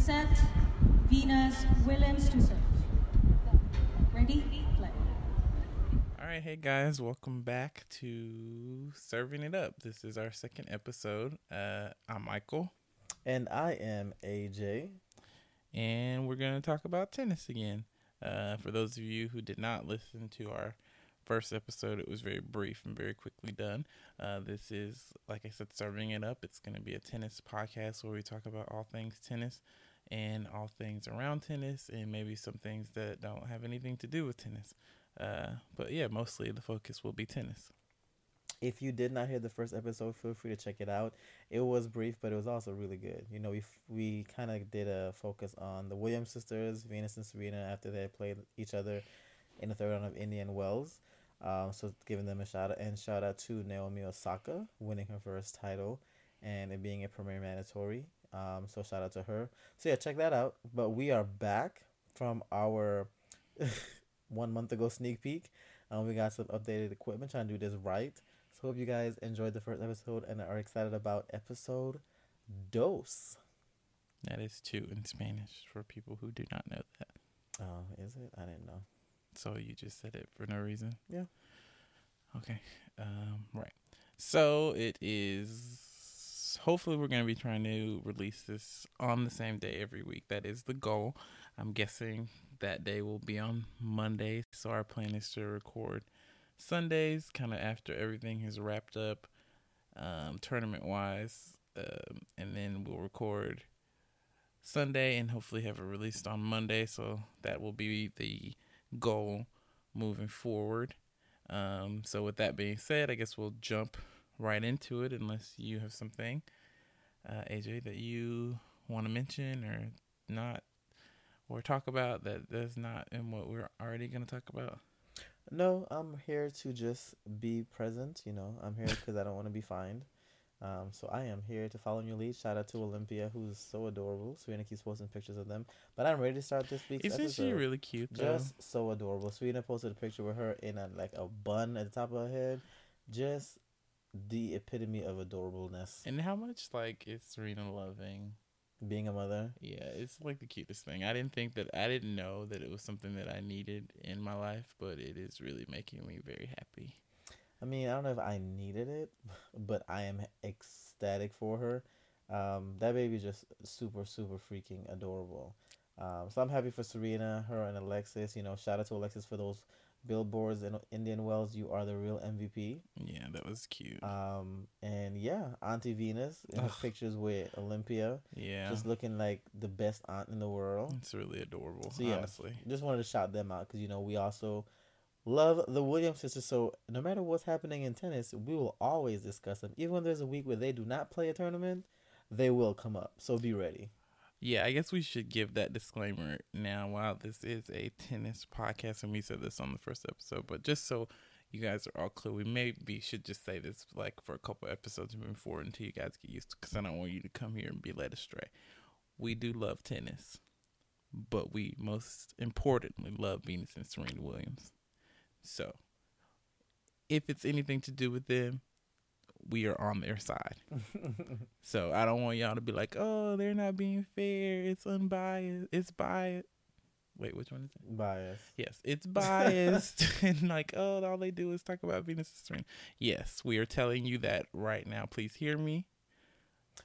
set Venus Williams to serve. Ready? Play. All right, hey guys, welcome back to Serving It Up. This is our second episode. Uh, I'm Michael, And I am AJ. and we're going to talk about tennis again. Uh, for those of you who did not listen to our first episode, it was very brief and very quickly done. Uh, this is, like I said, Serving It Up. It's going to be a tennis podcast where we talk about all things tennis and all things around tennis and maybe some things that don't have anything to do with tennis. Uh, but yeah, mostly the focus will be tennis. If you did not hear the first episode, feel free to check it out. It was brief, but it was also really good. You know, we f- we kind of did a focus on the Williams sisters, Venus and Serena, after they played each other in the third round of Indian Wells. Um, so giving them a shout out and shout out to Naomi Osaka winning her first title and it being a premier mandatory. Um, so shout out to her. So yeah, check that out. But we are back from our one month ago sneak peek. Um, we got some updated equipment, trying to do this right. So hope you guys enjoyed the first episode and are excited about episode dos. That is two in Spanish for people who do not know that. Oh, is it? I didn't know. So you just said it for no reason? Yeah. Okay. Um, right. So it is. Hopefully, we're going to be trying to release this on the same day every week. That is the goal. I'm guessing that day will be on Monday. So our plan is to record Sundays, kind of after everything has wrapped up, um, tournament wise. Um, and then we'll record Sunday and hopefully have it released on Monday. So that will be the goal moving forward. Um, so with that being said, I guess we'll jump right into it unless you have something, uh, AJ, that you want to mention or not, or talk about that that's not in what we're already going to talk about. No, I'm here to just be present. You know, I'm here because I don't want to be fined. Um, so I am here to follow your lead. Shout out to Olympia, who's so adorable. Serena keeps posting pictures of them. But I'm ready to start this week's Isn't episode. she really cute though? Just so adorable. Serena posted a picture with her in a like a bun at the top of her head. Just the epitome of adorableness. and how much like is Serena loving? Being a mother. Yeah, it's like the cutest thing. I didn't think that I didn't know that it was something that I needed in my life, but it is really making me very happy. I mean, I don't know if I needed it, but I am ecstatic for her. Um, that baby is just super, super freaking adorable. Um, so I'm happy for Serena, her, and Alexis. You know, shout out to Alexis for those billboards in Indian Wells. You are the real MVP. Yeah, that was cute. Um, and yeah, Auntie Venus in Ugh. pictures with Olympia, yeah, just looking like the best aunt in the world. it's really adorable. So, yeah. honestly, Just wanted to shout them out because you know we also love the Williams sisters. So no matter what's happening in tennis, we will always discuss them. Even when there's a week where they do not play a tournament, they will come up. So be ready. Yeah. I guess we should give that disclaimer now. While this is a tennis podcast, and we said this on the first episode, but just so you guys are all clear, we maybe should just say this like for a couple episodes forward until you guys get used to. Because I don't want you to come here and be led astray. We do love tennis, but we most importantly love Venus and Serena Williams. So, if it's anything to do with them, we are on their side. So I don't want y'all to be like, oh, they're not being fair. It's unbiased. It's biased. Wait, which one is it? Bias. Yes, it's biased. and like, oh, all they do is talk about Venus and Serena. Yes, we are telling you that right now. Please hear me.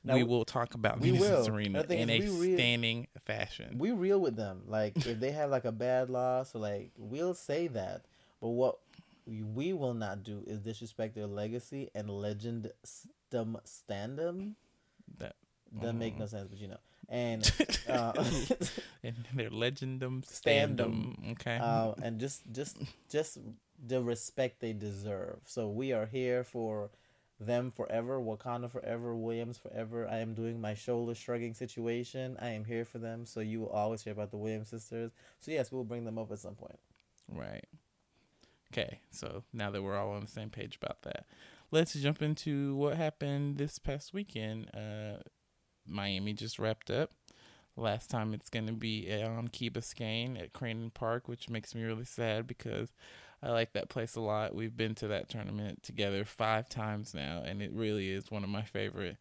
Now, we will talk about Venus will. and Serena in a standing fashion. We real with them. Like if they have like a bad loss, or like we'll say that. But what we, will not do is disrespect their legacy and legend stem standum. that Doesn't make Mm. no sense, but you know. And uh, and their legendum Standum. standum. Okay. uh, and just just just the respect they deserve. So we are here for them forever, Wakanda forever, Williams forever. I am doing my shoulder shrugging situation. I am here for them. So you will always hear about the Williams sisters. So yes, we'll bring them up at some point. Right. Okay, so now that we're all on the same page about that, let's jump into what happened this past weekend. Uh, Miami just wrapped up. Last time it's going to be on Key Biscayne at Crandon Park, which makes me really sad because I like that place a lot. We've been to that tournament together five times now, and it really is one of my favorite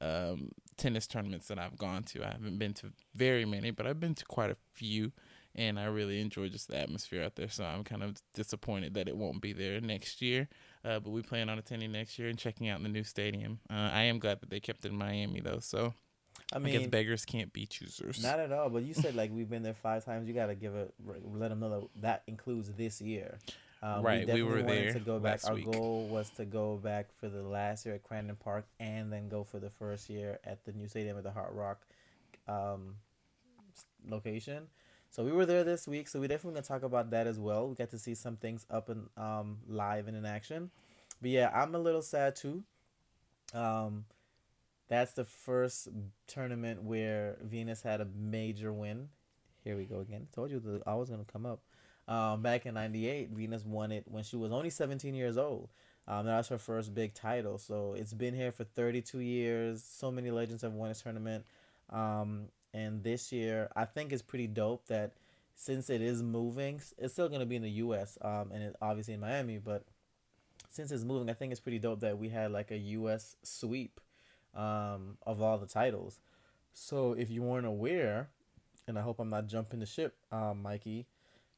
um, tennis tournaments that I've gone to. I haven't been to very many, but I've been to quite a few, and I really enjoy just the atmosphere out there. So I'm kind of disappointed that it won't be there next year. Uh, but we plan on attending next year and checking out the new stadium. Uh, I am glad that they kept it in Miami though. So I I, mean, guess beggars can't be choosers. not at all. But you said like we've been there five times. You gotta give it, let them know that that includes this year. Um, Right, we definitely were there to go back. Our week. goal was to go back for the last year at Crandon Park, and then go for the first year at the new stadium at the Hard Rock um, location. So we were there this week. So we definitely gonna talk about that as well. We got to see some things up and um, live and in action. But yeah, I'm a little sad too. Um, that's the first tournament where Venus had a major win. Here we go again. Told you the I was gonna come up. Um, back in '98, Venus won it when she was only 17 years old. Um, that was her first big title. So it's been here for 32 years. So many legends have won this tournament. Um, and this year, I think it's pretty dope that since it is moving, it's still gonna be in the U.S. Um, and it, obviously in Miami, but since it's moving, I think it's pretty dope that we had like a U.S. sweep um, of all the titles. So if you weren't aware, and I hope I'm not jumping the ship, um, Mikey.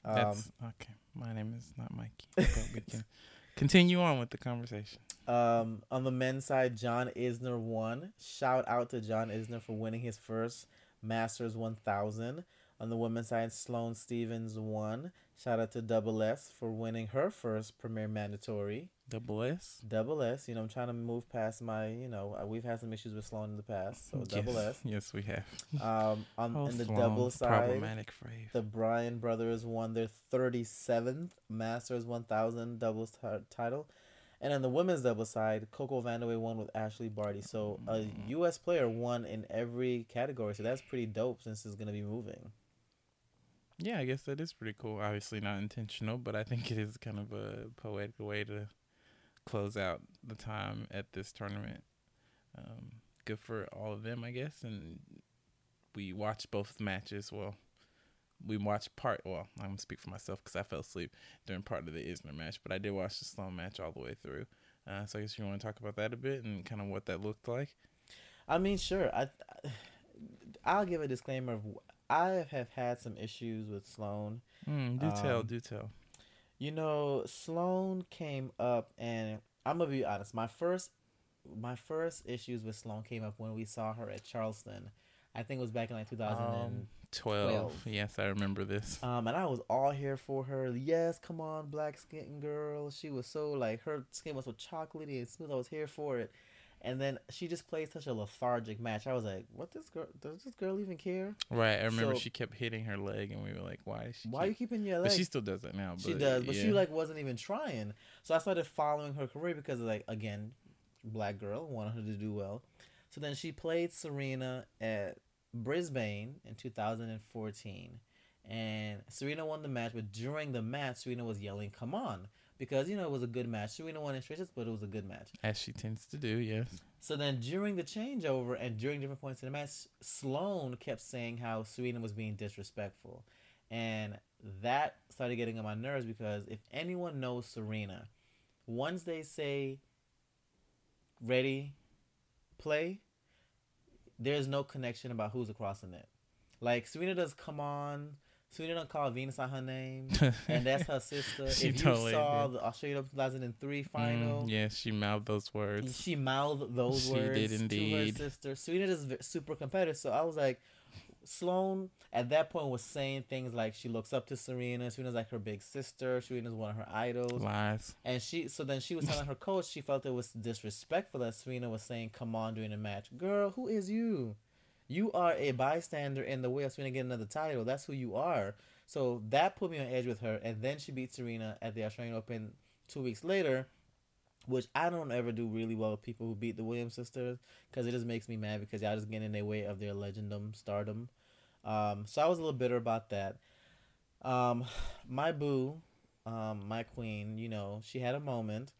Um, That's okay. My name is not Mikey, but we can continue on with the conversation. um, on the men's side, John Isner won. Shout out to John Isner for winning his first Masters 1000. On the women's side, Sloane Stevens won. Shout out to Double S for winning her first Premier Mandatory. Double S. Double S, you know, I'm trying to move past my, you know, uh, we've had some issues with Sloane in the past, so Double yes. S. Yes, we have. Um, on Oh, in the Sloane, double side, problematic phrase. the Bryan brothers won their 37th Masters 1000 doubles ti- title. And on the women's double side, Coco Vandeweghe won with Ashleigh Barty. So a U.S. player won in every category. So that's pretty dope since it's going to be moving. Yeah, I guess that is pretty cool. Obviously not intentional, but I think it is kind of a poetic way to close out the time at this tournament. Um, good for all of them, I guess. And we watched both matches. Well, we watched part. Well, I'm gonna speak for myself because I fell asleep during part of the Isner match, but I did watch the Sloane match all the way through. Uh, so I guess you want to talk about that a bit and kind of what that looked like. I mean, sure. I, I'll give a disclaimer. Of, I have had some issues with Sloane. Mm, do tell, Um, do tell. You know, Sloane came up, and I'm gonna be honest. My first, my first issues with Sloane came up when we saw her at Charleston. I think it was back in like 2000. Um, and, 12. 12. Yes, I remember this. um, and I was all here for her. Yes, come on, black skin girl. She was so like her skin was so chocolatey and smooth. I was here for it. And then she just played such a lethargic match. I was like, "What this girl? Does this girl even care? Right, I remember So- she kept hitting her leg, and we were like, "Why is she?" Why are you keeping your leg?" But she still does that now. But She does, but she like wasn't even trying. So I started following her career because like again, black girl wanted her to do well. So then she played Serena at Brisbane in 2014, and Serena won the match. But during the match, Serena was yelling, "Come on!" Because you know it was a good match. Serena won in stretches, but it was a good match. as she tends to do. Yes. So then during the changeover and during different points in the match, Sloane kept saying how Serena was being disrespectful. And that started getting on my nerves because if anyone knows Serena, once they say ready, play, there's no connection about who's across the net. Like Serena does come on, Serena don't call Venus on her name, and that's her sister. She if you totally saw did. the Australia 2003 final, Mm, yes, she mouthed those words. she mouthed those She words did to indeed. her sister. Serena is super competitive, so I was like, Sloane at that point was saying things like she looks up to Serena. Serena's like her big sister. Serena's one of her idols, Lies. and she. So then she was telling her coach she felt it was disrespectful that Serena was saying "come on" during the match. Girl, who is you? You are a bystander in the way of Serena getting another title. That's who you are. So that put me on edge with her, and then she beat Serena at the Australian Open two weeks later, which I don't ever do really well with people who beat the Williams sisters because it just makes me mad because y'all just getting in their way of their legendum stardom. Um, so I was a little bitter about that. Um, my boo, um, my queen, you know, she had a moment.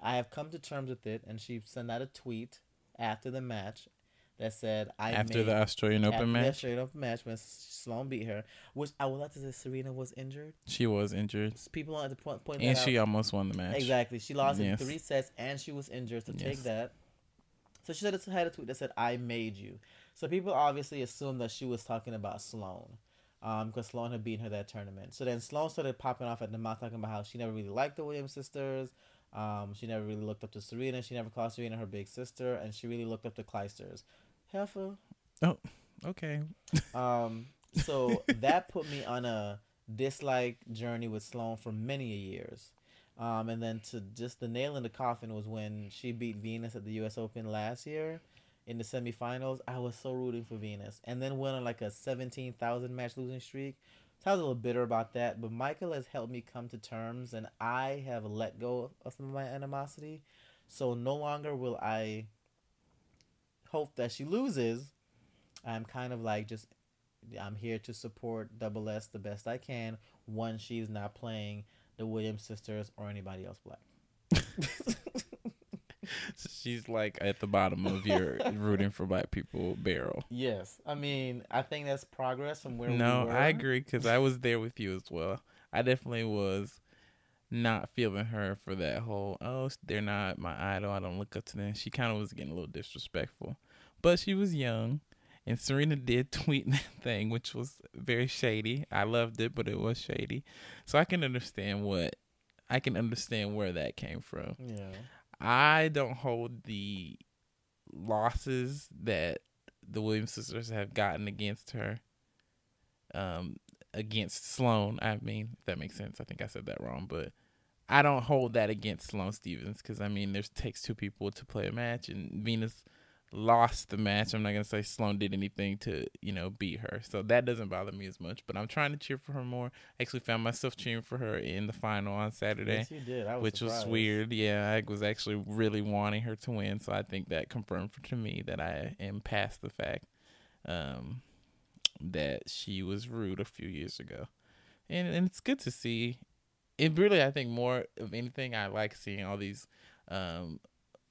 I have come to terms with it, and she sent out a tweet after the match that said, "I After made, the Australian after Open the match, Australian Open match when Sloane beat her, which I would like to say Serena was injured. she was injured, People at the point point and she out. almost won the match. Exactly. She lost Yes. in three sets and she was injured. So take that. So she said it had a tweet that said, "I made you." So people obviously assumed that she was talking about Sloane, um, because Sloane had beaten her that tournament. So then Sloane started popping off at the mouth talking about how she never really liked the Williams sisters. Um, she never really looked up to Serena. She never called Serena her big sister, and she really looked up to Clijsters. Heifer. Oh, okay. Um, so that put me on a dislike journey with Sloane for many years. Um, and then to just the nail in the coffin was when she beat Venus at the U.S. Open last year in the semifinals. I was so rooting for Venus, and then went on like a seventeen thousand match losing streak. So I was a little bitter about that, but Michael has helped me come to terms, and I have let go of some of my animosity. So no longer will I hope that she loses. I'm kind of like just I'm here to support Double S the best I can when she's not playing the Williams sisters or anybody else black. So she's like at the bottom of your rooting for black people barrel. yes, I mean I think that's progress from where No, we. I agree because I was there with you as well. I definitely was not feeling her for that whole oh they're not my idol. I don't look up to them. She kind of was getting a little disrespectful, but she was young, and Serena did tweet that thing, which was very shady. I loved it, but it was shady. So I can understand what I can understand where that came from. Yeah, I don't hold the losses that the Williams sisters have gotten against her. Um, against Sloane, I mean, if that makes sense. I think I said that wrong, but I don't hold that against Sloane Stevens because I mean, there's takes two people to play a match, and Venus lost the match. I'm not gonna say Sloane did anything to you know beat her, so that doesn't bother me as much. But I'm trying to cheer for her more. I actually found myself cheering for her in the final on Saturday yes, you did. Was which was weird. Yeah, I was actually really wanting her to win, so I think that confirmed for, to me that I am past the fact um, that she was rude a few years ago, and and it's good to see. It really, I think, more of anything, I like seeing all these um,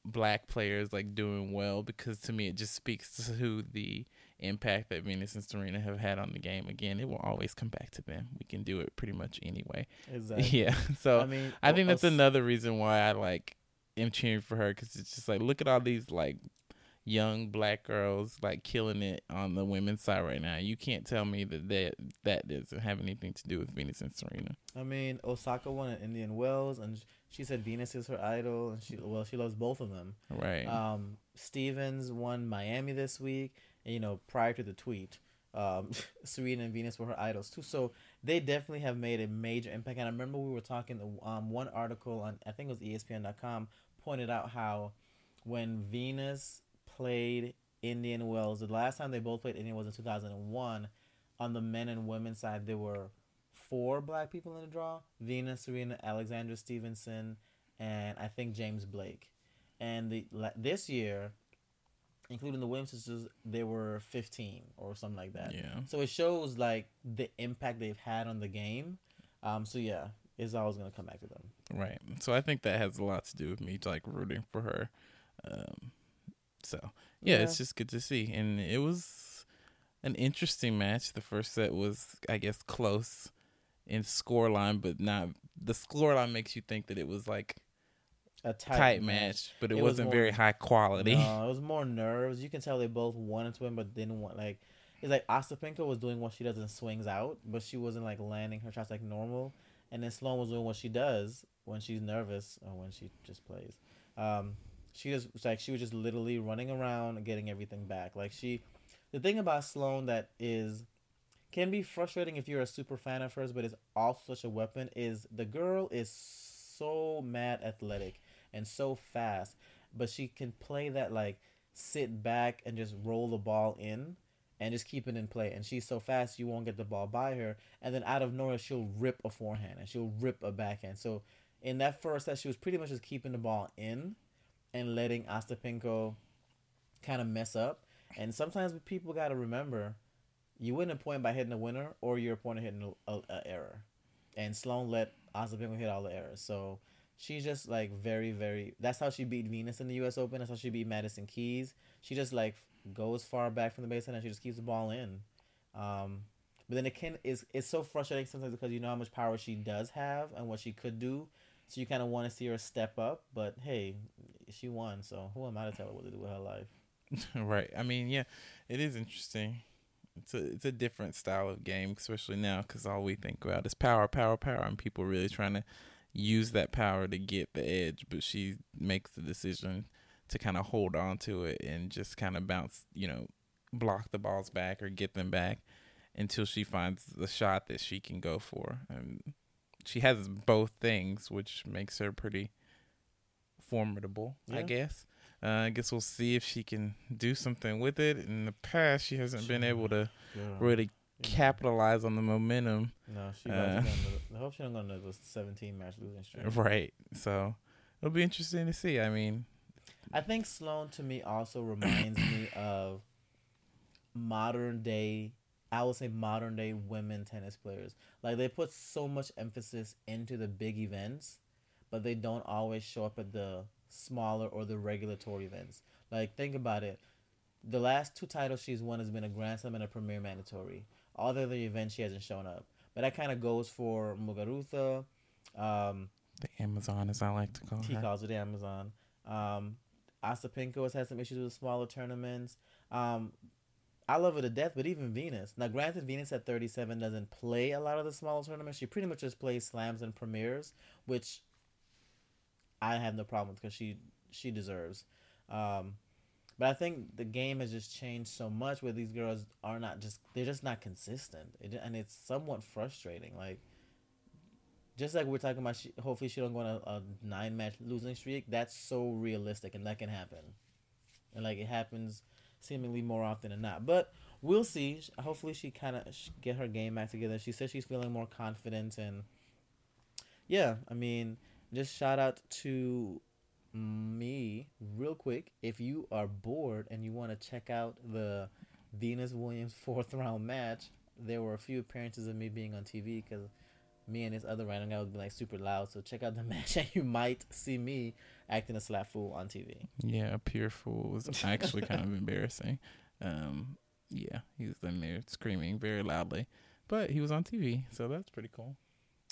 black players like doing well because to me it just speaks to the impact that Venus and Serena have had on the game. Again, it will always come back to them. We can do it pretty much anyway. Exactly. Yeah. So I mean, I think that's another reason why I like am cheering for her because it's just like look at all these like young black girls like killing it on the women's side right now. You can't tell me that that that doesn't have anything to do with Venus and Serena. I mean, Osaka won at Indian Wells, and she said Venus is her idol, and she well, she loves both of them. Right. Um, Stevens won Miami this week, and you know, prior to the tweet, um, Serena and Venus were her idols too. So they definitely have made a major impact. And I remember we were talking. Um, one article on I think it was ESPN.com pointed out how when Venus played Indian Wells, the last time they both played Indian Wells in two thousand and one, on the men and women side there were four black people in the draw: Venus, Serena, Alexandra Stevenson, and I think James Blake. And the this year, including the Williams sisters, there were fifteen or something like that. yeah. So it shows like the impact they've had on the game. Um, so yeah, it's always gonna come back to them. Right. So I think that has a lot to do with me like rooting for her. Um, so yeah, it's just good to see, and it was an interesting match. The first set was, I guess, close in scoreline, but not. The scoreline makes you think that it was like a tight, tight, match, but it, It was wasn't more- very high quality. No, it was more nerves. You can tell they both wanted to win, but didn't want like. It's like Ostapenko was doing what she does and swings out, but she wasn't like landing her shots like normal. And then Sloane was doing what she does when she's nervous or when she just plays. Um, she just like she was just literally running around and getting everything back. Like she, the thing about Sloane that is can be frustrating if you're a super fan of hers, but is also such a weapon. Is the girl is so mad athletic and so fast, but she can play that like sit back and just roll the ball in and just keep it in play. And she's so fast you won't get the ball by her. And then out of nowhere she'll rip a forehand and she'll rip a backhand. So in that first set she was pretty much just keeping the ball in and letting Ostapenko kind of mess up. And sometimes people got to remember you win a point by hitting a winner or your opponent hitting a, a, a error. And Sloane let Ostapenko hit all the errors. So she's just like very, very. That's how she beat Venus in the U.S. Open. That's how she beat Madison Keys. She just like goes far back from the baseline and she just keeps the ball in. Um, but then it can is it's so frustrating sometimes because you know how much power she does have and what she could do. So you kind of want to see her step up, but hey, she won. So who am I to tell her what to do with her life? right. I mean, yeah, it is interesting. It's a it's a different style of game, especially now, because all we think about is power, power, power, and people really trying to use that power to get the edge. But she makes the decision to kind of hold on to it and just kind of bounce, you know, block the balls back or get them back until she finds the shot that she can go for. And she has both things, which makes her pretty formidable, I guess. Uh, I guess we'll see if she can do something with it. In the past, she hasn't been able to Girl. really Yeah. capitalize on the momentum. No, she. Uh, I hope she don't go into the 17 match losing streak. Right. So it'll be interesting to see. I mean, I think Sloane to me also reminds me of modern day. I would say modern day women tennis players. Like they put so much emphasis into the big events, but they don't always show up at the smaller or the regulatory events. Like think about it. The last two titles she's won has been a Grand Slam and a Premier Mandatory. All the other events she hasn't shown up. But that kind of goes for Muguruza. Um, the Amazon, as I like to call it. he her. calls it Amazon. Um, Ostapenko has had some issues with smaller tournaments. Um, I love her to death, but even Venus. Now, granted, Venus at 37 doesn't play a lot of the smaller tournaments. She pretty much just plays slams and premieres, which I have no problem with because she she deserves. Um, but I think the game has just changed so much where these girls are not just they're just not consistent, it, and it's somewhat frustrating. Like just like we're talking about, she, hopefully she don't go on a, a nine match losing streak. That's so realistic, and that can happen, and like it happens seemingly more often than not. But we'll see. Hopefully she kind of get her game back together. She says she's feeling more confident, and yeah, I mean, just shout out to me real quick. If you are bored and you want to check out the Venus Williams fourth round match, there were a few appearances of me being on TV because me and this other random guy would be like super loud. So check out the match and you might see me acting a slap fool on TV. Yeah, pure fool was actually kind of embarrassing. Um, yeah, he was in there screaming very loudly, but he was on TV, so that's pretty cool.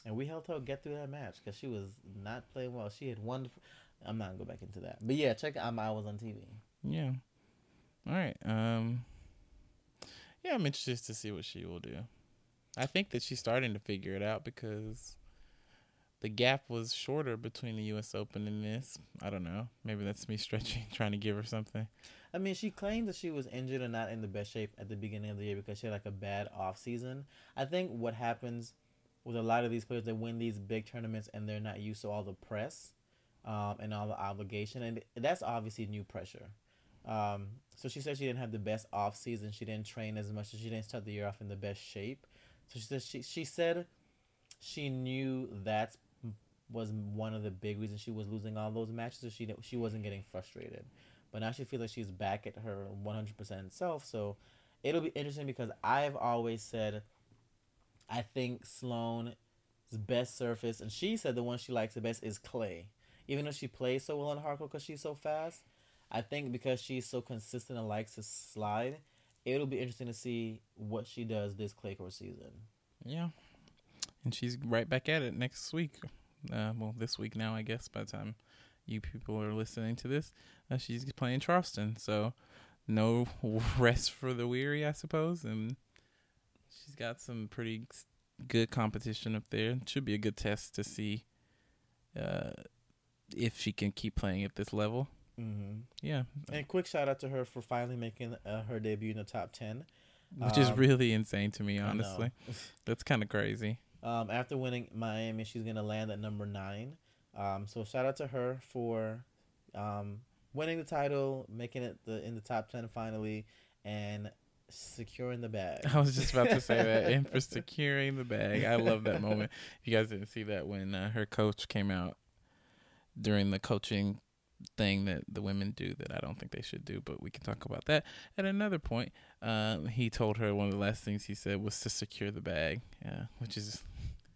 And we helped her get through that match because she was not playing well. She had one. I'm not gonna go back into that, but yeah, check out. my I was on TV. Yeah. All right. Um. Yeah, I'm interested to see what she will do. I think that she's starting to figure it out because the gap was shorter between the U.S. Open and this. I don't know. Maybe that's me stretching, trying to give her something. I mean, she claimed that she was injured and not in the best shape at the beginning of the year because she had like a bad off season. I think what happens with a lot of these players that win these big tournaments and they're not used to all the press um, and all the obligation, and that's obviously new pressure. Um, so she said she didn't have the best off season. She didn't train as much. She didn't start the year off in the best shape. So she said she she said she knew that was one of the big reasons she was losing all those matches. So she she wasn't getting frustrated. But now she feels like she's back at her 100% self. So it'll be interesting because I've always said I think Sloane's best surface, and she said the one she likes the best is clay. Even though she plays so well on hardcore because she's so fast, I think because she's so consistent and likes to slide, it'll be interesting to see what she does this clay court season. Yeah. And she's right back at it next week. Uh, well, this week now, I guess, by the time you people are listening to this. Uh, she's playing Charleston. So no rest for the weary, I suppose. And she's got some pretty good competition up there. It should be a good test to see uh, if she can keep playing at this level. Mm-hmm. Yeah. And quick shout out to her for finally making uh, her debut in the top 10. Which is Um, really insane to me, honestly. That's kind of crazy. Um, after winning Miami, she's gonna land at number nine. Um, so shout out to her for um, winning the title, making it the in the top ten finally, and securing the bag. I was just about to say that. And for securing the bag. I love that moment. If you guys didn't see that when uh, her coach came out during the coaching thing that the women do that I don't think they should do, but we can talk about that at another point. Um, he told her one of the last things he said was to secure the bag, uh, which is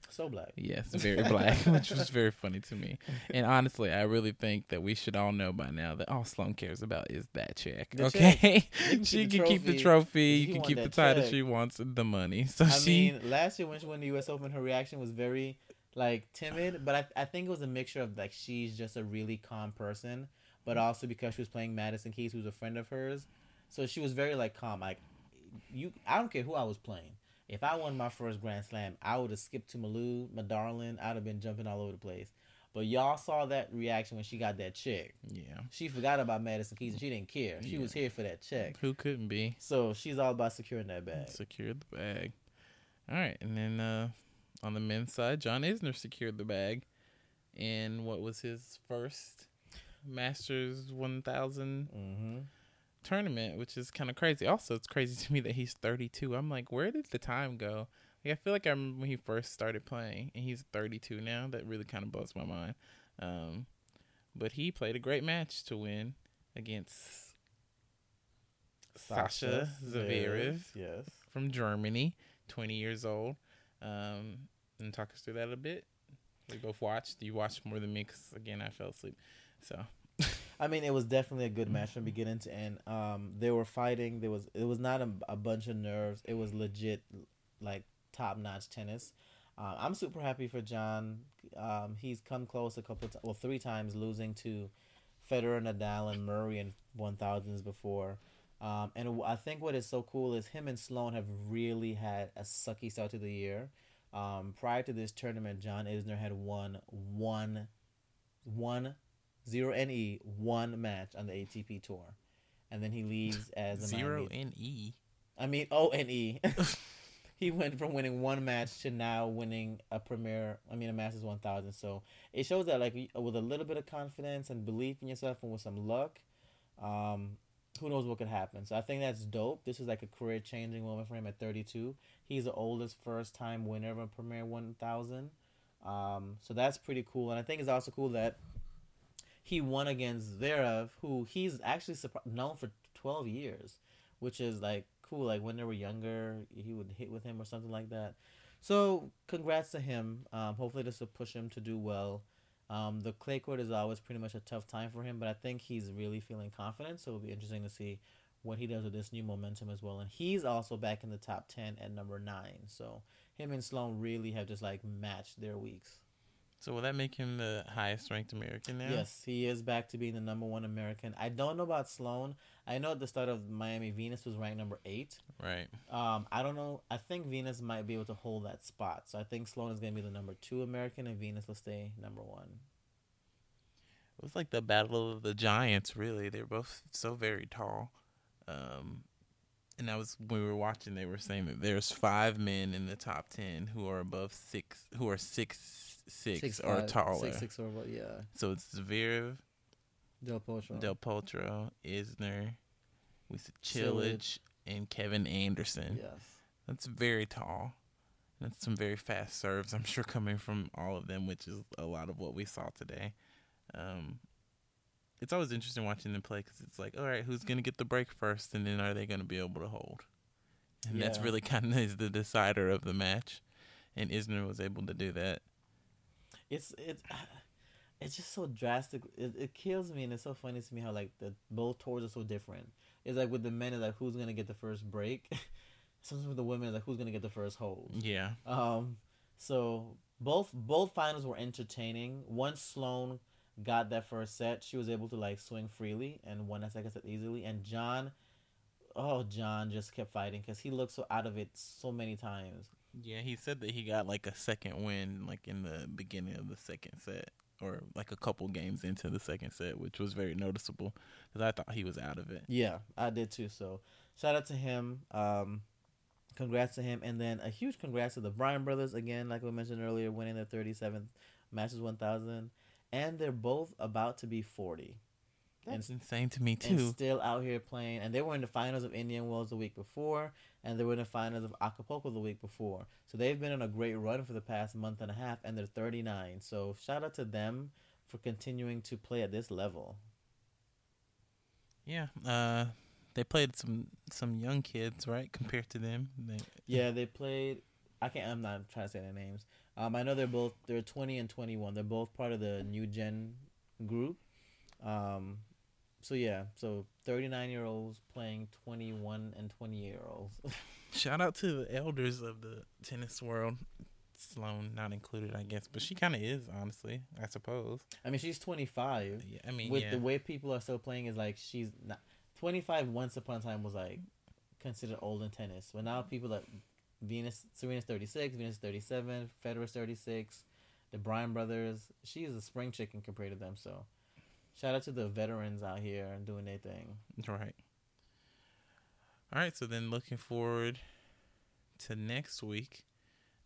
So black. Yes, very black, which was very funny to me. And honestly, I really think that we should all know by now that all Sloane cares about is that check. The okay, can she can keep the trophy. You can keep the title check. she wants, the money. So I she, mean, last year when she won the U.S. Open, her reaction was very like timid, but I I think it was a mixture of like she's just a really calm person. but also because she was playing Madison Keys, who's a friend of hers. So she was very like calm. Like you, I don't care who I was playing. If I won my first Grand Slam, I would have skipped to Malou, my darling. I'd have been jumping all over the place. But y'all saw that reaction when she got that check. Yeah. She forgot about Madison Keys and she didn't care. She Yeah. was here for that check. Who couldn't be? So she's all about securing that bag. Secured the bag. All right, and then uh, on the men's side, John Isner secured the bag in what was his first Masters 1000 Mm-hmm. tournament, which is kind of crazy. Also, it's crazy to me that he's 32. I'm like, where did the time go? Like, I feel like I remember when he first started playing, and he's 32 now. That really kind of blows my mind. Um, but he played a great match to win against Sascha Zverev Yes. from Germany, 20 years old. Um, and talk us through that a bit. We both watched. You watched more than me because, again, I fell asleep. So, I mean, it was definitely a good match from beginning to end. Um, they were fighting. There was it was not a, a bunch of nerves. It was legit, like top notch tennis. Um, I'm super happy for John. Um, he's come close a couple, of well, three times losing to Federer, Nadal, and Murray in one thousands before. Um, and I think what is so cool is him and Sloane have really had a sucky start to the year. Um, prior to this tournament, John Isner had won one, one, zero ne one match on the ATP tour, and then he leaves as a zero Miami- in E. I mean O E. He went from winning one match to now winning a premier. I mean, a Masters one thousand. So it shows that like with a little bit of confidence and belief in yourself, and with some luck, um, who knows what could happen. So I think that's dope. This is like a career changing moment for him at thirty two. He's the oldest first time winner of a premier one thousand. Um, so that's pretty cool, and I think it's also cool that he won against Zverev, who he's actually known for twelve years, which is like cool. Like when they were younger, he would hit with him or something like that. So congrats to him. Um, hopefully this will push him to do well. Um, the clay court is always pretty much a tough time for him, but I think he's really feeling confident. So it'll be interesting to see what he does with this new momentum as well. And he's also back in the top ten at number nine. So him and Sloane really have just like matched their weeks. So will that make him the highest ranked American now? Yes, he is back to being the number one American. I don't know about Sloane. I know at the start of Miami, Venus was ranked number eight. Right. Um, I don't know. I think Venus might be able to hold that spot. So I think Sloane is going to be the number two American, and Venus will stay number one. It was like the battle of the giants. Really, they're both so very tall. Um, and that was when we were watching. They were saying that there's five men in the top ten who are above six, who are six six, or five, taller. Six six or what? Yeah. So it's Zverev, Del Potro. Del Potro, Isner, we said. Cilic, and Kevin Anderson. Yes. That's very tall. That's some very fast serves, I'm sure, coming from all of them, which is a lot of what we saw today. Um, it's always interesting watching them play because it's like, all right, who's going to get the break first, and then are they going to be able to hold? And that's really kind of is the decider of the match. And Isner was able to do that. It's it's it's just so drastic. It, it kills me, and it's so funny to me how like the both tours are so different. It's like with the men, it's like who's gonna get the first break. Sometimes with the women, it's like who's gonna get the first hold. Yeah. Um, so both both finals were entertaining. Once Sloane got that first set, she was able to like swing freely and won that second set easily. And John, oh John, just kept fighting because he looked so out of it so many times. Yeah, he said that he got like a second win, like in the beginning of the second set, or like a couple games into the second set, which was very noticeable because I thought he was out of it. Yeah, I did too. So shout out to him. Um, congrats to him, and then a huge congrats to the Bryan brothers again, like we mentioned earlier, winning their thirty seventh Masters one thousand, and they're both about to be forty. That's insane to me and too. still out here playing. And they were in the finals of Indian Wells the week before, and they were in the finals of Acapulco the week before. So they've been on a great run for the past month and a half, and they're 39. So shout out to them for continuing to play at this level. Yeah, uh, they played some some young kids, right? Compared to them, they, Yeah, they played. I can't. I'm not trying to say their names. Um, I know they're both. They're 20 and 21. They're both part of the new gen group. Um, so yeah, so 39 year olds playing 21 and 20 year olds. shout out to the elders of the tennis world. Sloane not included, I guess, but she kind of is, honestly. I suppose. I mean, she's 25. Yeah, I mean, With yeah. the way people are still playing, is like she's not 25. Once upon a time was like considered old in tennis, but now people like Venus, Serena's 36, Venus 37, Federer's 36, the Bryan brothers. She is a spring chicken compared to them. So, shout out to the veterans out here and doing their thing. Right. All right, so then looking forward to next week,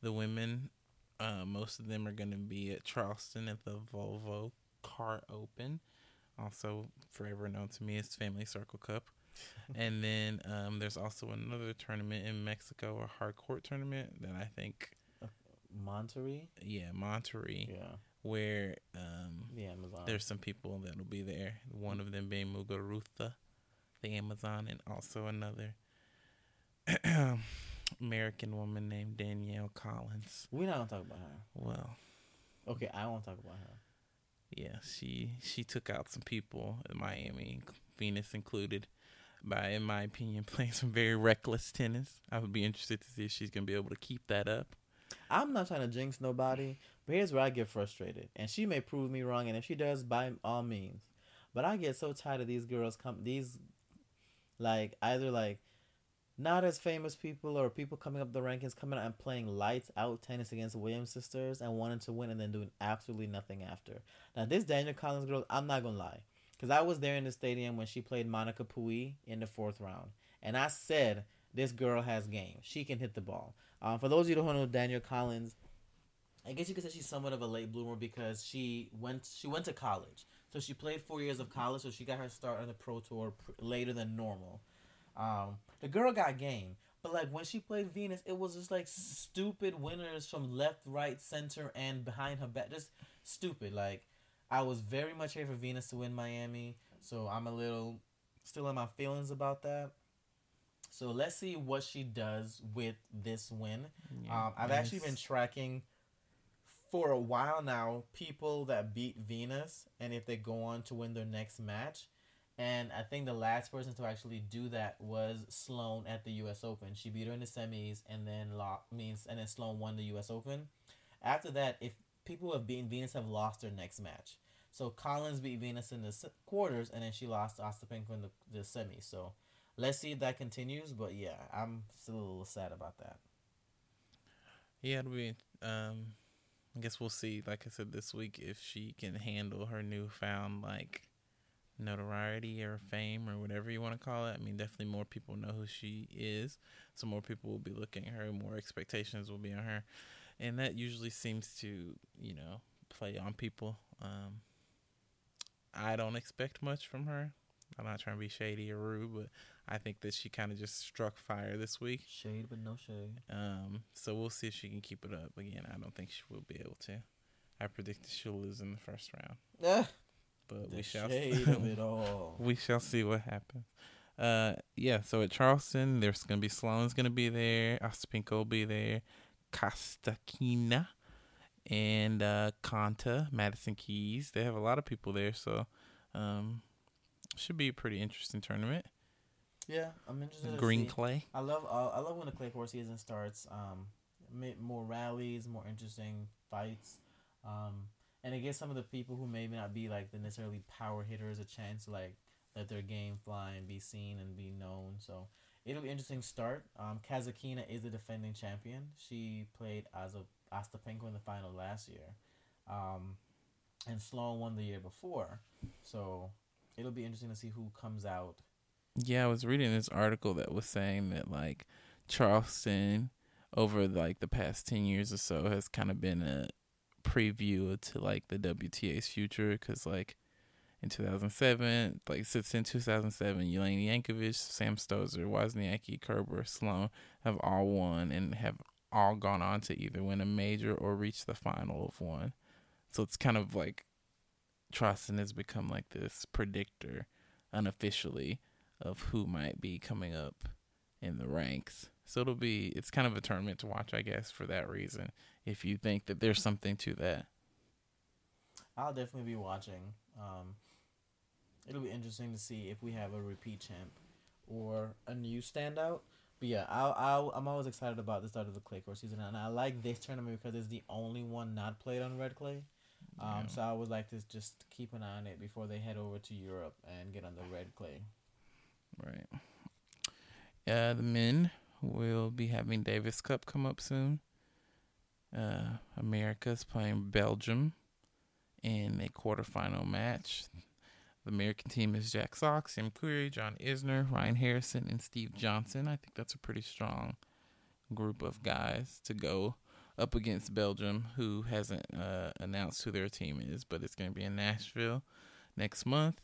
the women, uh, most of them are going to be at Charleston at the Volvo Car Open, also forever known to me as Family Circle Cup. and then um, there's also another tournament in Mexico, a hard court tournament that I think, Monterrey, yeah, Monterrey, yeah, where um, the Amazon. there's some people that'll be there. One of them being Muguruza, the Amazon, and also another American woman named Danielle Collins. We're not gonna talk about her. Well, Okay, I won't talk about her. yeah, she she took out some people in Miami, Venus included, by in my opinion playing some very reckless tennis. I would be interested to see if she's gonna be able to keep that up. I'm not trying to jinx nobody, but here's where I get frustrated. And she may prove me wrong, and if she does, by all means. But I get so tired of these girls come these like either like not as famous people or people coming up the rankings coming out and playing lights out tennis against Williams sisters and wanting to win and then doing absolutely nothing after. Now this Danielle Collins girl, I'm not gonna lie. Cause I was there in the stadium when she played Monica Puig in the fourth round. And I said this girl has game. She can hit the ball. Um, for those of you who don't know Danielle Collins, I guess you could say she's somewhat of a late bloomer because she went she went to college, so she played four years of college, so she got her start on the pro tour later than normal. Um, the girl got game, but like when she played Venus, it was just like stupid winners from left, right, center, and behind her back, just stupid. Like I was very much here for Venus to win Miami, so I'm a little still in my feelings about that. So let's see what she does with this win. Yeah, Um, I've actually been tracking for a while now people that beat Venus and if they go on to win their next match. And I think the last person to actually do that was Sloane at the U.S. Open. She beat her in the semis and then lo- means and then Sloane won the U.S. Open. After that, if people who have beaten Venus have lost their next match. So Collins beat Venus in the quarters and then she lost to Ostapenko in the, the semis. So let's see if that continues. But yeah, I'm still a little sad about that. Yeah, it'll be. Um, I guess we'll see. Like I said this week, if she can handle her newfound like notoriety or fame or whatever you want to call it. I mean, definitely more people know who she is, so more people will be looking at her. More expectations will be on her, and that usually seems to you know play on people. Um, I don't expect much from her. I'm not trying to be shady or rude, but I think that she kind of just struck fire this week. Shade, but no shade. Um, so we'll see if she can keep it up. Again, I don't think she will be able to. I predict that she'll lose in the first round, Ah, but we shall. shade of it all. we shall see what happens. Uh, yeah. So at Charleston, there's gonna be Sloane's gonna be there. Ostapenko will be there. Kasatkina and uh, Konta, Madison Keys. They have a lot of people there, so um, should be a pretty interesting tournament. Yeah, I'm interested. to Green see. clay. I love uh, I love when the clay court season starts. Um, more rallies, more interesting fights, um, and it gives some of the people who may not be like the necessarily power hitters a chance to like let their game fly and be seen and be known. So it'll be an interesting start. Um, Kasatkina is the defending champion. She played as a Ostapenko in the final last year, um, and Sloane won the year before. So it'll be interesting to see who comes out Yeah, I was reading this article that was saying that like Charleston over like the past 10 years or so has kind of been a preview to like the WTA's future cuz like in 2007, like since in 2007, Jelena Jankovic, Sam Stosur, Wozniacki, Kerber, Sloane have all won and have all gone on to either win a major or reach the final of one. So it's kind of like Charleston has become like this predictor unofficially of who might be coming up in the ranks. So it'll be it's kind of a tournament to watch, I guess, for that reason. If you think that there's something to that. I'll definitely be watching. Um, it'll be interesting to see if we have a repeat champ or a new standout. But yeah, I, I I'm always excited about the start of the clay court season, and I like this tournament because it's the only one not played on red clay. Um, Yeah. so I would like to just keep an eye on it before they head over to Europe and get on the red clay. Right. Uh, the men will be having Davis Cup come up soon. Uh, America's playing Belgium in a quarterfinal match. The American team is Jack Sock, Sam Querrey, John Isner, Ryan Harrison, and Steve Johnson. I think that's a pretty strong group of guys to go up against Belgium, who hasn't uh, announced who their team is, but it's going to be in Nashville next month.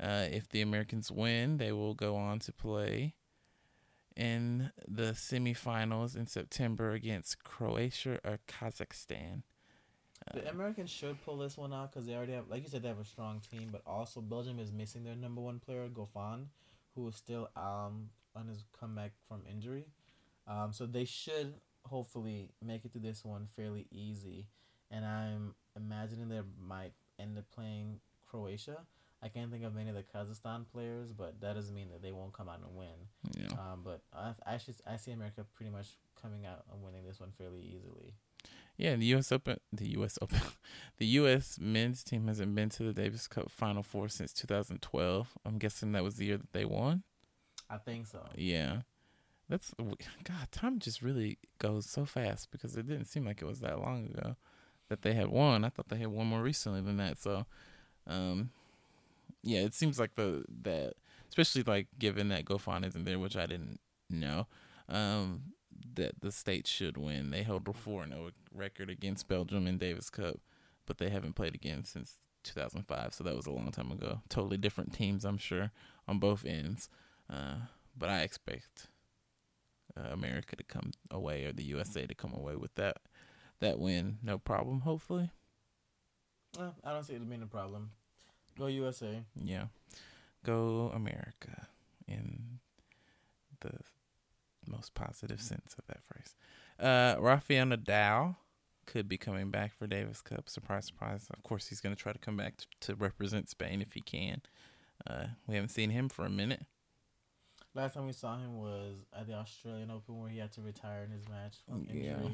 Uh, if the Americans win, they will go on to play in the semifinals in September against Croatia or Kazakhstan. The Uh, Americans should pull this one out because they already have, like you said, they have a strong team. But also, Belgium is missing their number one player, Goffin, who is still um on his comeback from injury. Um, so they should hopefully make it to this one fairly easy. And I'm imagining they might end up playing Croatia. I can't think of any of the Kazakhstan players, but that doesn't mean that they won't come out and win. yeah. Um, but I, I should I see America pretty much coming out and winning this one fairly easily. Yeah, the U.S. Open, the U.S. Open, the U.S. men's team hasn't been to the Davis Cup Final Four since 2012. I'm guessing that was the year that they won. I think so. Yeah, that's God. Time just really goes so fast because it didn't seem like it was that long ago that they had won. I thought they had won more recently than that. So, um, yeah, it seems like the that especially like given that Goffin isn't there, which I didn't know. Um, that the state should win. They held a four no record against Belgium in Davis Cup, but they haven't played again since 2005. So that was a long time ago. Totally different teams, I'm sure, on both ends. Uh, but I expect uh, America to come away or the USA to come away with that that win, no problem. Hopefully, Uh, I don't see it being a problem. Go USA. yeah. Go America in the most positive sense of that phrase. Uh, Rafael Nadal could be coming back for Davis Cup. Surprise, surprise. Of course, he's going to try to come back to, to represent Spain if he can. Uh, we haven't seen him for a minute. Last time we saw him was at the Australian Open where he had to retire in his match from injury. Yeah.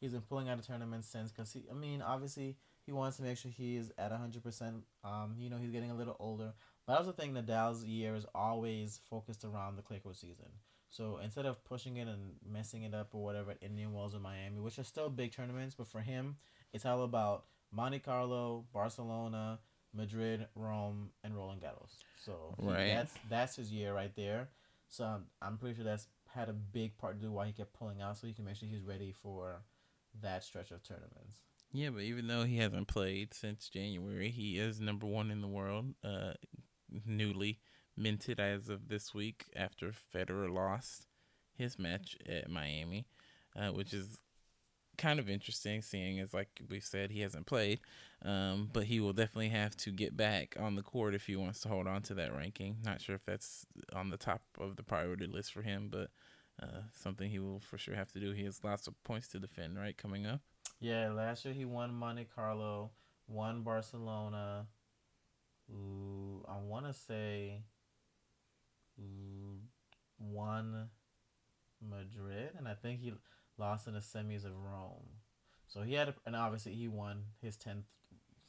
He's been pulling out of tournaments since because he, I mean, obviously he wants to make sure he is at hundred percent. Um, you know, he's getting a little older, but I also think Nadal's year is always focused around the clay court season. So instead of pushing it and messing it up or whatever at Indian Wells or Miami, which are still big tournaments, but for him, it's all about Monte Carlo, Barcelona, Madrid, Rome, and Roland Garros. So he- Right. that's that's his year right there. So I'm, I'm pretty sure that's had a big part to do why he kept pulling out, so he can make sure he's ready for that stretch of tournaments. Yeah, but even though he hasn't played since January, he is number one in the world. Uh, newly minted as of this week after Federer lost his match at Miami, uh, which is kind of interesting, seeing as like we said he hasn't played. Um, but he will definitely have to get back on the court if he wants to hold on to that ranking. Not sure if that's on the top of the priority list for him, but uh, something he will for sure have to do. He has lots of points to defend, right, coming up. Yeah, last year he won Monte Carlo, won Barcelona. Ooh, I want to say ooh, won Madrid, and I think he lost in the semis of Rome. So he had, a, and obviously he won his tenth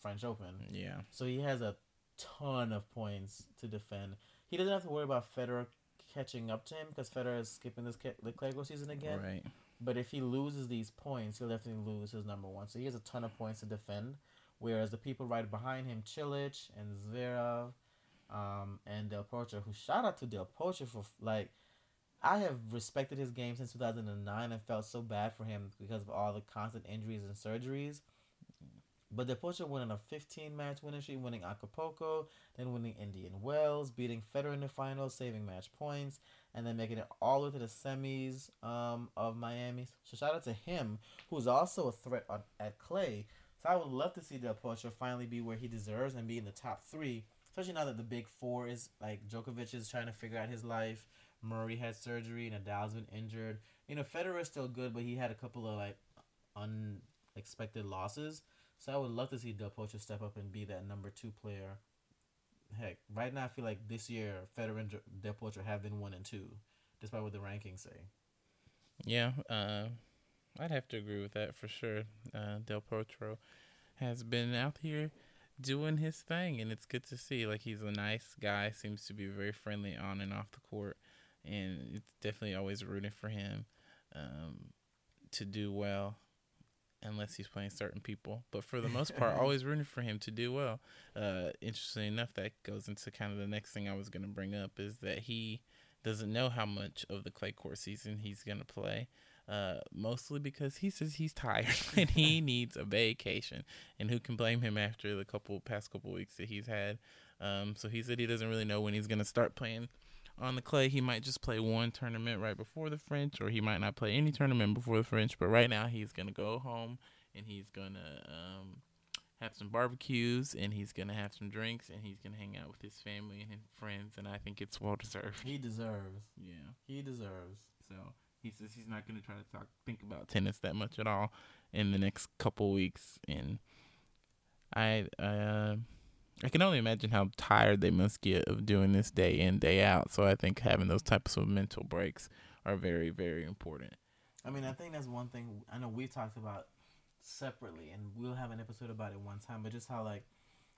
French Open. Yeah. So he has a ton of points to defend. He doesn't have to worry about Federer catching up to him because Federer is skipping this the Clay Court season again. Right. But if he loses these points, he'll definitely lose his number one. So he has a ton of points to defend. Whereas the people right behind him, Cilic and Zverev, um, and Del Potro, who shout out to Del Potro for like, I have respected his game since 2009 and felt so bad for him because of all the constant injuries and surgeries. But Del Potro winning a 15 match winning streak, winning Acapulco, then winning Indian Wells, beating Federer in the finals, saving match points, and then making it all the way to the semis um, of Miami. So shout out to him, who's also a threat on, at clay. So I would love to see Del Potro finally be where he deserves and be in the top three, especially now that the big four is like Djokovic is trying to figure out his life. Murray had surgery, and Nadal's been injured. You know, Federer is still good, but he had a couple of like unexpected losses. So I would love to see Del Potro step up and be that number two player. Heck, right now I feel like this year Federer and Del Potro have been one and two. despite what the rankings say. Yeah, uh, I'd have to agree with that for sure. Uh, Del Potro has been out here doing his thing, and it's good to see. Like he's a nice guy, seems to be very friendly on and off the court, and it's definitely always rooting for him um, to do well. Unless he's playing certain people, but for the most part, always rooting for him to do well. Uh, interestingly enough, that goes into kind of the next thing I was going to bring up is that he doesn't know how much of the clay court season he's going to play. Uh, mostly because he says he's tired and he needs a vacation. And who can blame him after the couple past couple weeks that he's had? Um, so he said he doesn't really know when he's going to start playing on the clay. He might just play one tournament right before the French, or he might not play any tournament before the French. But right now, he's going to go home and he's going to um, have some barbecues and he's going to have some drinks and he's going to hang out with his family and his friends. And I think it's well deserved. He deserves. Yeah. He deserves. So he says he's not going to try to talk, think about tennis that much at all in the next couple weeks. And I, uh, I can only imagine how tired they must get of doing this day in day out. So I think having those types of mental breaks are very very important. I mean, I think that's one thing. I know we've talked about separately, and we'll have an episode about it one time. But just how like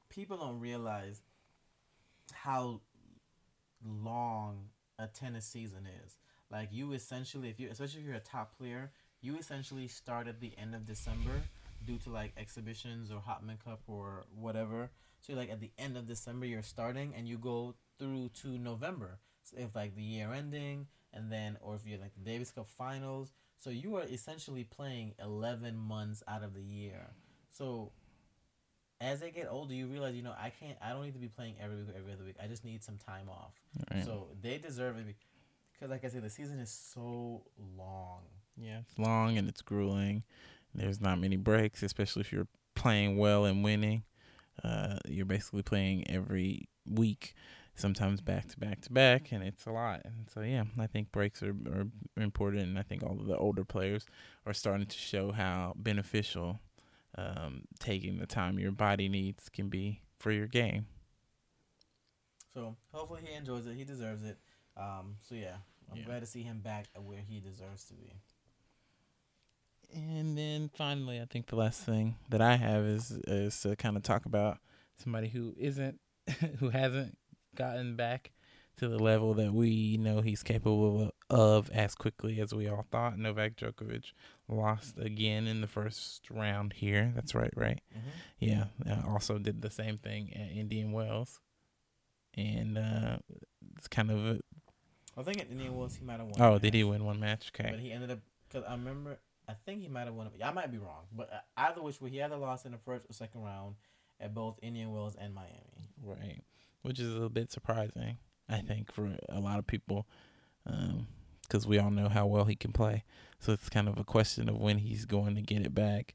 people don't realize how long a tennis season is. Like you essentially, if you especially if you're a top player, you essentially start at the end of December due to like exhibitions or Hopman Cup or whatever. So like at the end of December you're starting and you go through to November. So if like the year ending and then or if you're like the Davis Cup finals. So you are essentially playing eleven months out of the year. So as they get older, you realize, you know, I can't, I don't need to be playing every week or every other week. I just need some time off. Right. So they deserve it because, like I said, the season is so long. Yeah, it's long and it's grueling. There's not many breaks, especially if you're playing well and winning. Uh, you're basically playing every week, sometimes back to back to back, and it's a lot. And so, yeah, I think breaks are, are important. And I think all of the older players are starting to show how beneficial um, taking the time your body needs can be for your game. So hopefully he enjoys it. He deserves it. Um, so yeah, I'm Yeah. glad to see him back at where he deserves to be. And then finally, I think the last thing that I have is is to kind of talk about somebody who isn't who hasn't gotten back to the level that we know he's capable of as quickly as we all thought. Novak Djokovic lost again in the first round here. That's right, right? Mm-hmm. Yeah. Uh, also did the same thing at Indian Wells. And uh, it's kind of a, I think at Indian Wells he might have won. oh, did he win one match? Okay. But he ended up because I remember. I think he might have won. I might be wrong, but uh, either which way, he either lost in the first or second round at both Indian Wells and Miami. Right. Which is a little bit surprising, I think, for a lot of people. Because we all know how well he can play. So it's kind of a question of when he's going to get it back.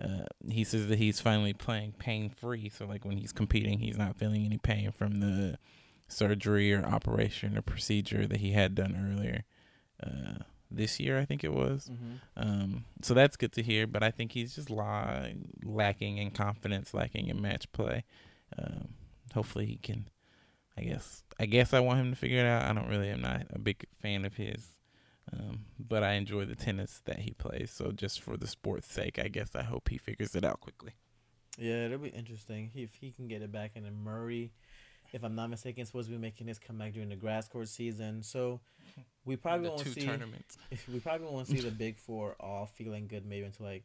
Uh, he says that he's finally playing pain free. So, like, when he's competing, he's not feeling any pain from the surgery or operation or procedure that he had done earlier uh, this year, I think it was. Mm-hmm. Um, so that's good to hear, but I think he's just la- lacking in confidence, lacking in match play. Um, hopefully he can. I guess. I guess I want him to figure it out. I don't really. am not a big fan of his, um, but I enjoy the tennis that he plays. So just for the sport's sake, I guess I hope he figures it out quickly. Yeah, it'll be interesting if he can get it back. And then Murray, if I'm not mistaken, is supposed to be making his comeback during the grass court season. So we probably the won't two see. tournaments. We probably won't see the big four all feeling good maybe until like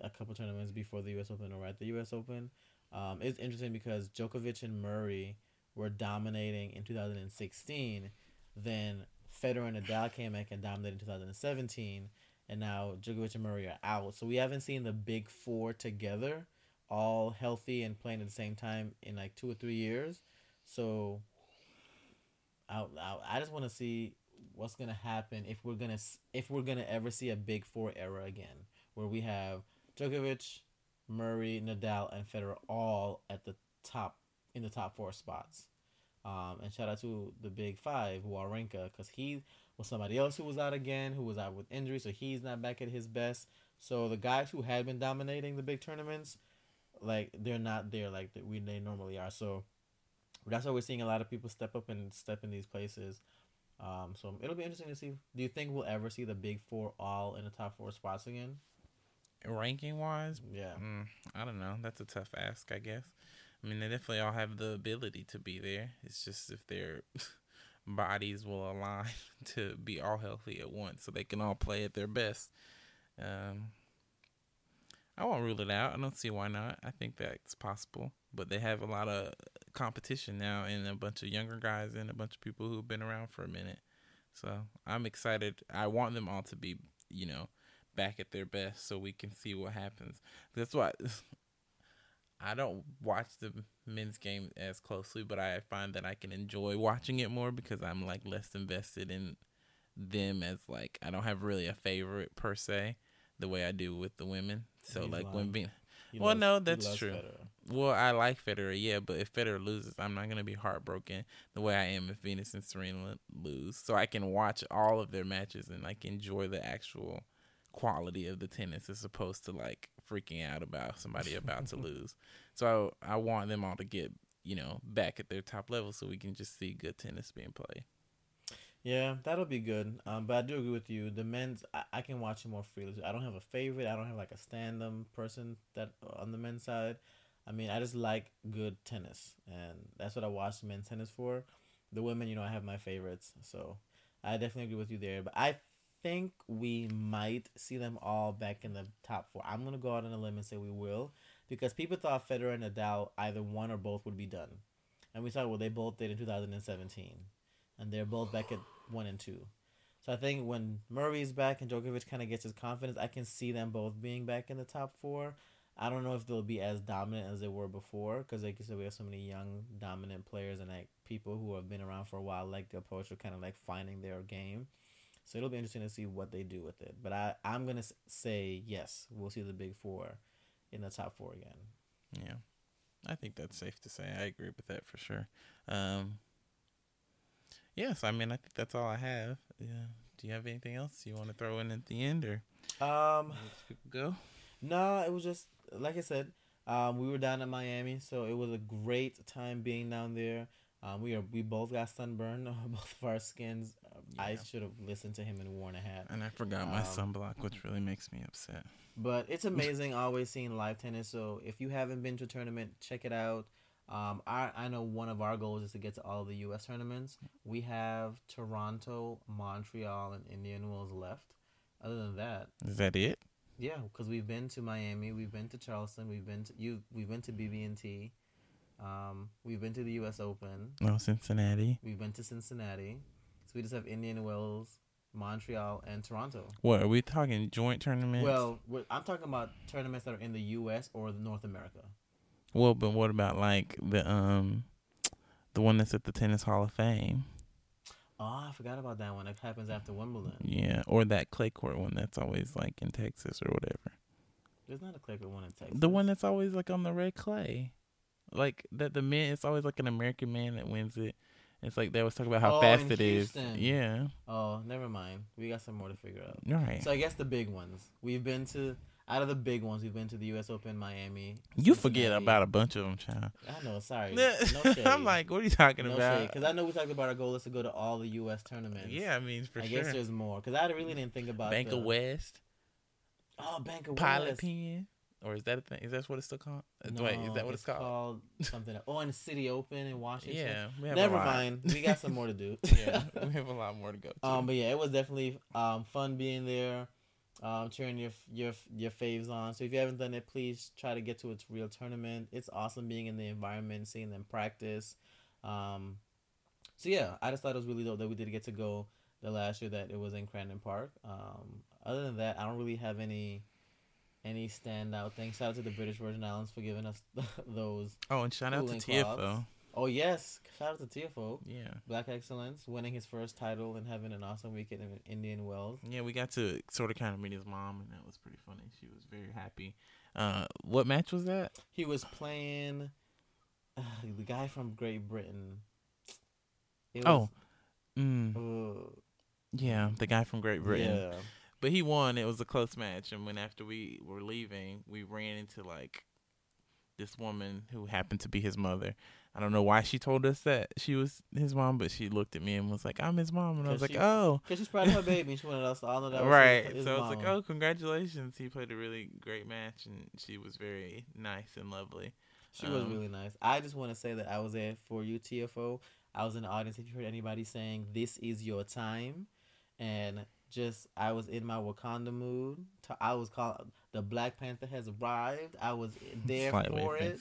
a couple tournaments before the U.S. Open or at the U.S. Open. Um, it's interesting because Djokovic and Murray were dominating in 2016. Then Federer and Nadal came back and dominated in 2017, and now Djokovic and Murray are out. So we haven't seen the big four together, all healthy and playing at the same time in like two or three years. So I, I, I just want to see what's gonna happen if we're gonna if we're gonna ever see a big four era again, where we have Djokovic, Murray, Nadal, and Federer all at the top in the top four spots. Um, and shout out to the big five, Wawrinka, because he was somebody else who was out again, who was out with injury, so he's not back at his best. So the guys who had been dominating the big tournaments, like they're not there like that we they normally are. So that's why we're seeing a lot of people step up and step in these places. Um, so it'll be interesting to see. Do you think we'll ever see the big four all in the top four spots again? Ranking wise, Yeah. mm, I don't know. That's a tough ask, I guess. I mean, they definitely all have the ability to be there. It's just if their bodies will align to be all healthy at once, so they can all play at their best. Um, I won't rule it out. I don't see why not. I think that's possible. But they have a lot of competition now, and a bunch of younger guys, and a bunch of people who've been around for a minute. So I'm excited. I want them all to be, you know, back at their best, so we can see what happens. That's why I don't watch the men's game as closely, but I find that I can enjoy watching it more because I'm like less invested in them as like I don't have really a favorite per se the way I do with the women. So He's like when lying. being He Well, loves- no, that's true. Federer. well, I like Federer, yeah, but if Federer loses, I'm not gonna be heartbroken the way I am if Venus and Serena lose. So I can watch all of their matches and like enjoy the actual quality of the tennis as opposed to like freaking out about somebody about to lose. So I, I want them all to get you know back at their top level so we can just see good tennis being played. Yeah, that'll be good. Um, but I do agree with you. The men's, I, I can watch it more freely. I don't have a favorite. I don't have like a stand-up person that on the men's side. I mean, I just like good tennis, and that's what I watch men's tennis for. The women, you know, I have my favorites, so I definitely agree with you there. But I think we might see them all back in the top four. I'm gonna go out on a limb and say we will, because people thought Federer and Nadal either one or both would be done, and we saw well they both did in 2017, and they're both back at one and two. So I think when Murray's back and Djokovic kind of gets his confidence, I can see them both being back in the top four. I don't know if they'll be as dominant as they were before because, like you said, we have so many young dominant players and like people who have been around for a while, like the approach of kind of like finding their game. So it'll be interesting to see what they do with it. But I, I'm gonna say yes, we'll see the big four in the top four again. Yeah, I think that's safe to say. I agree with that for sure. Um, yes, I mean I think that's all I have. Yeah. Do you have anything else you want to throw in at the end, or Um, people go? No, it was just like I said. Um, we were down in Miami, so it was a great time being down there. Um, we are we both got sunburned on both of our skins. Um, I should have listened to him and worn a hat. And I forgot my Um, sunblock, which really makes me upset. But it's amazing always seeing live tennis. So if you haven't been to a tournament, check it out. Um, I I know one of our goals is to get to all the U.S. tournaments. We have Toronto, Montreal, and Indian Wells left. Other than that, Is that it? Yeah, because we've been to Miami, we've been to Charleston, we've been to you, we've been to BB&T, um, we've been to the U.S. Open, No, Cincinnati. we've been to Cincinnati, so we just have Indian Wells, Montreal, and Toronto. What are we talking? Joint tournaments? Well, I'm talking about tournaments that are in the U.S. or North America. Well, but what about like the um, the one that's at the Tennis Hall of Fame? Oh, I forgot about that one. That happens after Wimbledon. Yeah, or that clay court one that's always like in Texas or whatever. There's not a clicker one in Texas. The one that's always like on the red clay, like that. The man, it's always like an American man that wins it. It's like they always talk about how Oh, fast it is. Houston. Yeah, Oh, never mind. We got some more to figure out. right. So I guess the big ones. We've been to out of the big ones. We've been to the U.S. Open, Miami. you forget about a bunch of them, child. I know. Sorry. No. I'm like, what are you talking no about? because I know we talked about our goal is to go to all the U.S. tournaments. Yeah, I mean for I sure. guess there's more because I really didn't think about Bank the, of West, Oh, Bank of Pilot West. Pen, or is that a thing? Is that what it's still called? Uh, No, Wait, is that what it's, called? something. Oh, and City Open in Washington. Yeah, we have Never a lot. mind. We got some more to do. yeah, we have a lot more to go. To. Um, but yeah, it was definitely um fun being there, um, cheering your your your faves on. So if you haven't done it, please try to get to its real tournament. It's awesome being in the environment, seeing them practice. Um, so yeah, I just thought it was really dope that we did get to go the last year that it was in Crandon Park. Um, other than that, I don't really have any any standout things. Shout out to the British Virgin Islands for giving us those. oh, and shout out to Tiafoe. Tiafoe. Oh yes, shout out to Tiafoe. Yeah, Black Excellence winning his first title and having an awesome weekend in Indian Wells. yeah, we got to sort of kind of meet his mom, and that was pretty funny. She was very happy. Uh, what match was that? He was playing uh, the guy from Great Britain. It Oh, mm, uh, yeah, the guy from Great Britain. Yeah. But he won. It was a close match, and when after we were leaving, we ran into like this woman who happened to be his mother. I don't know why she told us that she was his mom, but she looked at me and was like, "I'm his mom," and I was like, she- "Oh." Because she's proud of her baby. She wanted us to all know that. Was right. His, his so I was like, "Oh, congratulations! He played a really great match, and she was very nice and lovely." She was Um, really nice. I just want to say that I was there for you, Tiafoe. I was in the audience. If you heard anybody saying "This is your time," and just I was in my Wakanda mood. I was called the Black Panther has arrived. I was there Slightly for it.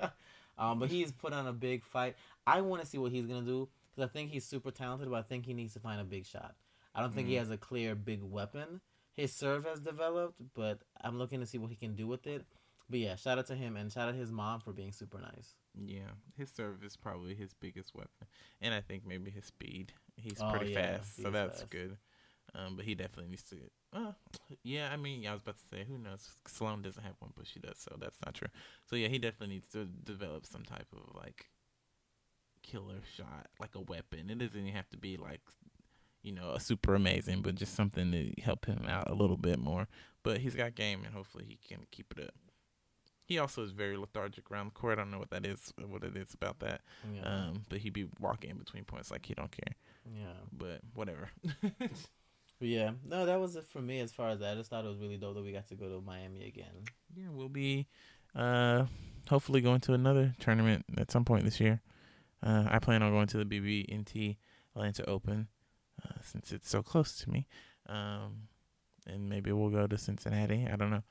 um, but he's put on a big fight. I want to see what he's gonna do because I think he's super talented. But I think he needs to find a big shot. I don't think he Mm. has a clear big weapon. His serve has developed, but I'm looking to see what he can do with it. But yeah, shout out to him and shout out his mom for being super nice. Yeah, his serve is probably his biggest weapon, and I think maybe his speed. He's Oh, pretty yeah, fast, so that's fast. good. Um, but he definitely needs to. Uh, yeah, I mean, I was about to say, who knows? Sloane doesn't have one, but she does, so that's not true. So yeah, he definitely needs to develop some type of like killer shot, like a weapon. It doesn't even have to be like, you know, a super amazing, but just something to help him out a little bit more. But he's got game, and hopefully he can keep it up. He also is very lethargic around the court. I don't know what that is, what it is about that. Yeah, Um, but he'd be walking in between points like he don't care. yeah, But whatever. yeah. No, that was it for me as far as that. I just thought it was really dope that we got to go to Miami again. yeah, we'll be uh hopefully going to another tournament at some point this year. Uh, I plan on going to the BB&T Atlanta Open uh, since it's so close to me. Um, and maybe we'll go to Cincinnati. I don't know.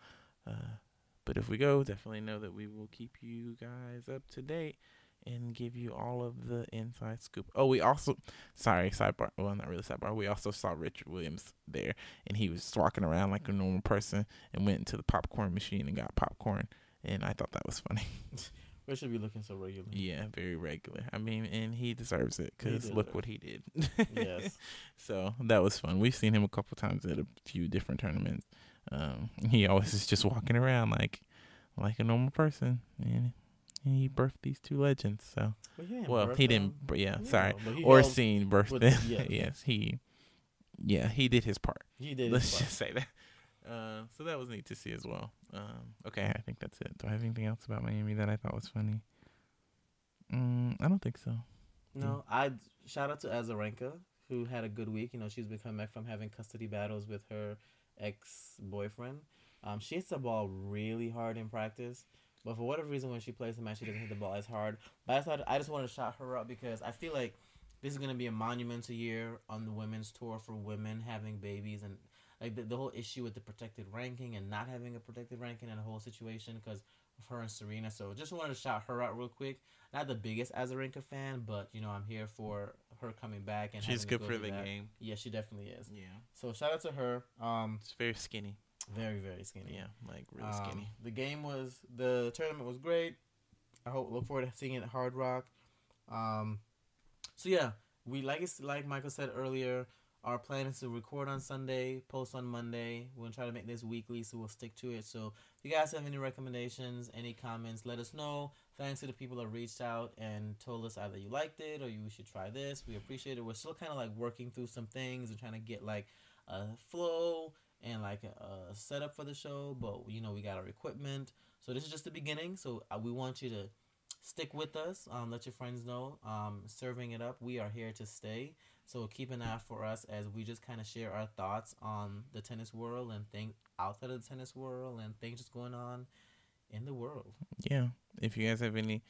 Uh, but if we go, definitely know that we will keep you guys up to date and give you all of the inside scoop. Oh, we also, sorry, sidebar. Well, not really sidebar. We also saw Richard Williams there, and he was walking around like a normal person and went into the popcorn machine and got popcorn. And I thought that was funny. We should be looking so regular. Yeah, very regular. I mean, and he deserves it because look deserves what he did. Yes. So that was fun. We've seen him a couple times at a few different tournaments. Um, he always is just walking around like like a normal person, and he birthed these two legends. So he well, he didn't. Yeah, Yeah, sorry, he or held- seen birth with- them. yes. yes, he. Yeah, he did his part. He did. Let's his part. just say that. Uh, so that was neat to see as well. Um, okay, I think that's it. Do I have anything else about Miami that I thought was funny? Mm, I don't think so. No, I shout out to Azarenka who had a good week. You know, she's been coming back from having custody battles with her ex boyfriend. Um, she hits the ball really hard in practice, but for whatever reason, when she plays the match, she doesn't hit the ball as hard. But I thought I just wanted to shout her up because I feel like this is gonna be a monumental year on the women's tour for women having babies and like the, the whole issue with the protected ranking and not having a protected ranking and the whole situation because of her and Serena. So just wanted to shout her out real quick. Not the biggest Azarenka fan, but you know I'm here for her coming back and She's good to for the game. Yeah, she definitely is. Yeah, So shout out to her. Um, it's very skinny. Very very skinny. Yeah, like really Um, skinny. The game was the tournament was great. I hope look forward to seeing it at Hard Rock. Um, so yeah, we like it's like Michael said earlier. Our plan is to record on Sunday, post on Monday. We're gonna try to make this weekly, so we'll stick to it. So if you guys have any recommendations, any comments, let us know. Thanks to the people that reached out and told us either you liked it or you should try this. We appreciate it. We're still kind of like working through some things and trying to get like a flow and like a, a setup for the show. But you know we got our equipment, so this is just the beginning. So uh, we want you to stick with us. Um, let your friends know. Um, serving it up, we are here to stay. So keep an eye for us as we just kind of share our thoughts on the tennis world and things outside of the tennis world and things just going on in the world. Yeah. If you guys have any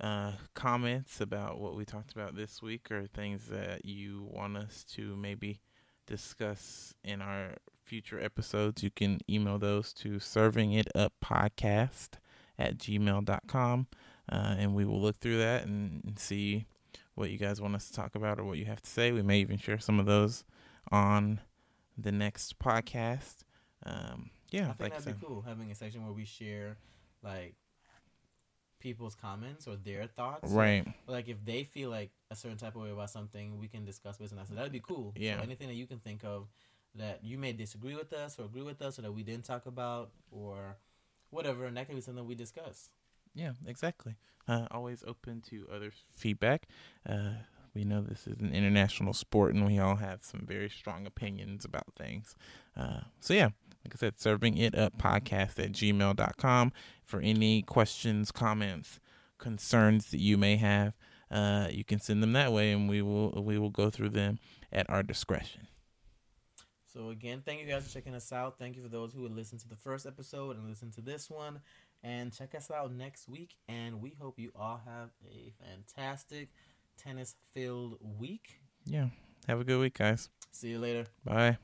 uh, comments about what we talked about this week or things that you want us to maybe discuss in our future episodes, you can email those to serving it up podcast at gmail.com. Uh, and we will look through that and, and see what you guys want us to talk about or what you have to say. We may even share some of those on the next podcast. Um, yeah, I think like that'd said. be cool having a section where we share like people's comments or their thoughts. Right. Like if they feel like a certain type of way about something, we can discuss based on that. So that'd be cool. Yeah. So anything that you can think of that you may disagree with us or agree with us or that we didn't talk about or whatever, and that can be something we discuss. Yeah, exactly. Uh, always open to other feedback. Uh, we know this is an international sport and we all have some very strong opinions about things. Uh, so, yeah, like I said, serving it up podcast at gmail.com for any questions, comments, concerns that you may have, uh, you can send them that way, and we will we will go through them at our discretion. So again, thank you guys for checking us out. Thank you for those who would listen to the first episode and listen to this one. And check us out next week. And we hope you all have a fantastic tennis filled week. Yeah. Have a good week, guys. See you later. Bye.